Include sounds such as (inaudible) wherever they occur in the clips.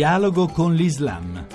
Dialogo con l'Islam.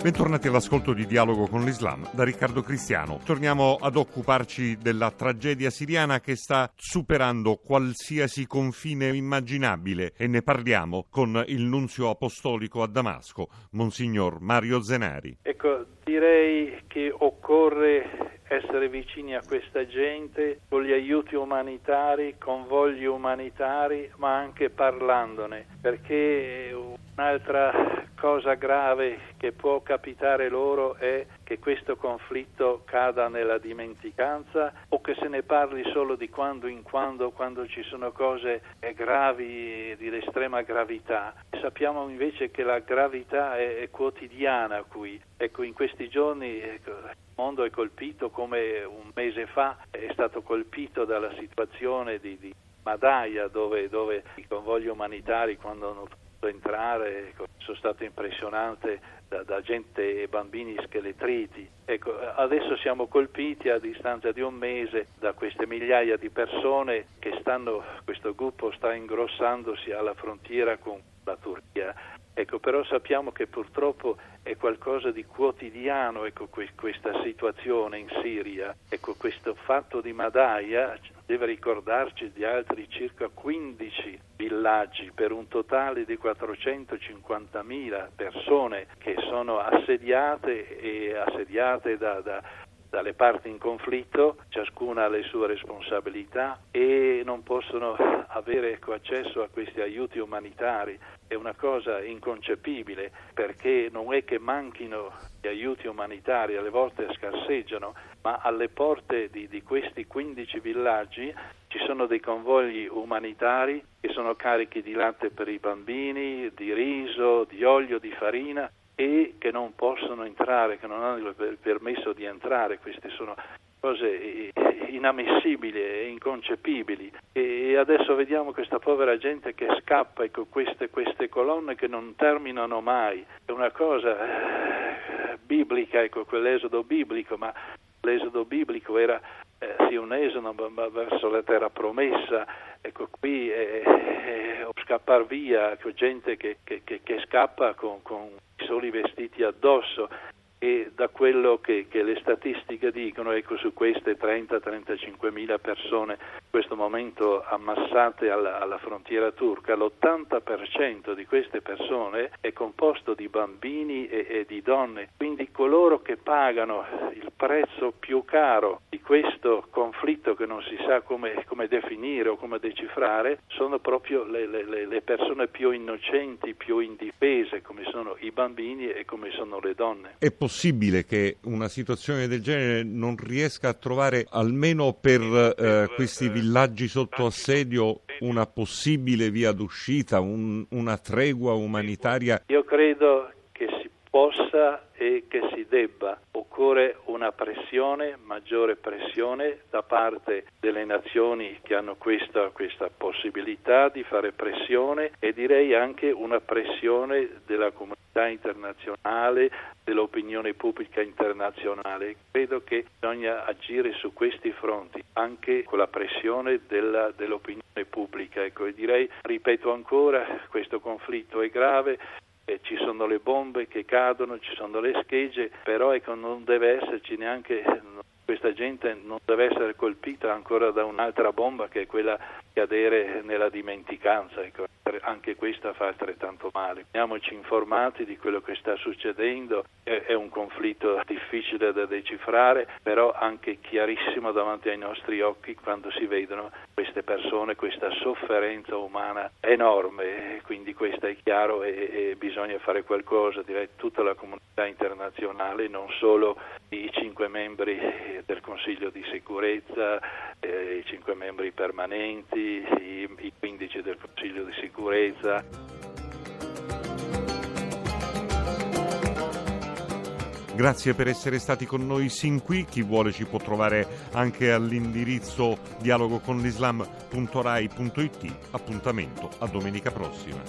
Bentornati all'ascolto di Dialogo con l'Islam da Riccardo Cristiano. Torniamo ad occuparci della tragedia siriana che sta superando qualsiasi confine immaginabile e ne parliamo con il nunzio apostolico a Damasco, Monsignor Mario Zenari. Ecco, direi che occorre essere vicini a questa gente con gli aiuti umanitari, con vogli umanitari, ma anche parlandone, perché un'altra cosa grave che può capitare loro è che questo conflitto cada nella dimenticanza o che se ne parli solo di quando in quando, quando ci sono cose gravi di estrema gravità. Sappiamo invece che la gravità è quotidiana qui. Ecco, in questi giorni ecco, mondo è colpito come un mese fa è stato colpito dalla situazione di, di Madaya dove, dove, i convogli umanitari quando hanno potuto entrare ecco, sono stato impressionante da, da, gente e bambini scheletriti. Ecco, adesso siamo colpiti a distanza di un mese da queste migliaia di persone che stanno, questo gruppo sta ingrossandosi alla frontiera con la Turchia Ecco, però sappiamo che purtroppo è qualcosa di quotidiano ecco, questa situazione in Siria. Ecco, questo fatto di Madaya deve ricordarci di altri circa 15 villaggi per un totale di 450.000 persone che sono assediate e assediate da, da dalle parti in conflitto, ciascuna ha le sue responsabilità e non possono (laughs) avere ecco, accesso a questi aiuti umanitari. È una cosa inconcepibile perché non è che manchino gli aiuti umanitari, alle volte scarseggiano, ma alle porte di, di questi 15 villaggi ci sono dei convogli umanitari che sono carichi di latte per i bambini, di riso, di olio, di farina e che non possono entrare, che non hanno il permesso di entrare, queste sono cose inammissibili e inconcepibili. E adesso vediamo questa povera gente che scappa ecco, queste, queste colonne che non terminano mai, è una cosa eh, biblica, ecco, quell'esodo biblico, ma l'esodo biblico era eh, sì un esodo verso la terra promessa, ecco qui è, è scappare via, ecco, gente che, che, che, che scappa con, con soli vestiti addosso. E da quello che, che, le statistiche dicono, ecco su queste 30-35 mila persone in questo momento ammassate alla, alla, frontiera turca, l'80% di queste persone è composto di bambini e, e, di donne, quindi coloro che pagano il prezzo più caro questo conflitto che non si sa come, come definire o come decifrare sono proprio le, le, le persone più innocenti, più indifese, come sono i bambini e come sono le donne possibile che una situazione del genere non riesca a trovare almeno per eh, questi villaggi sotto assedio una possibile via d'uscita, un, una tregua umanitaria? Io credo che si possa e che si debba. Occorre una pressione, maggiore pressione da parte delle nazioni che hanno questa, questa possibilità di fare pressione e direi anche una pressione della comunità internazionale, dell'opinione pubblica internazionale. Credo che bisogna agire su questi fronti, anche con la pressione della, dell'opinione pubblica. Ecco, e direi, ripeto ancora, questo conflitto è grave, eh, ci sono le bombe che cadono, ci sono le schegge, però ecco, non deve esserci neanche questa gente non deve essere colpita ancora da un'altra bomba che è quella di cadere nella dimenticanza. Ecco anche questa fa altrettanto male. Teniamoci informati di quello che sta succedendo, è, un conflitto difficile da decifrare, però anche chiarissimo davanti ai nostri occhi quando si vedono queste persone, questa sofferenza umana enorme, quindi questo è chiaro e, e bisogna fare qualcosa, direi tutta la comunità internazionale, non solo i cinque membri del Consiglio di sicurezza, eh, i cinque membri permanenti, i, i 15 del Consiglio di sicurezza. Grazie per essere stati con noi sin qui. Chi vuole ci può trovare anche all'indirizzo dialogoconlislam.rai.it. Appuntamento a domenica prossima.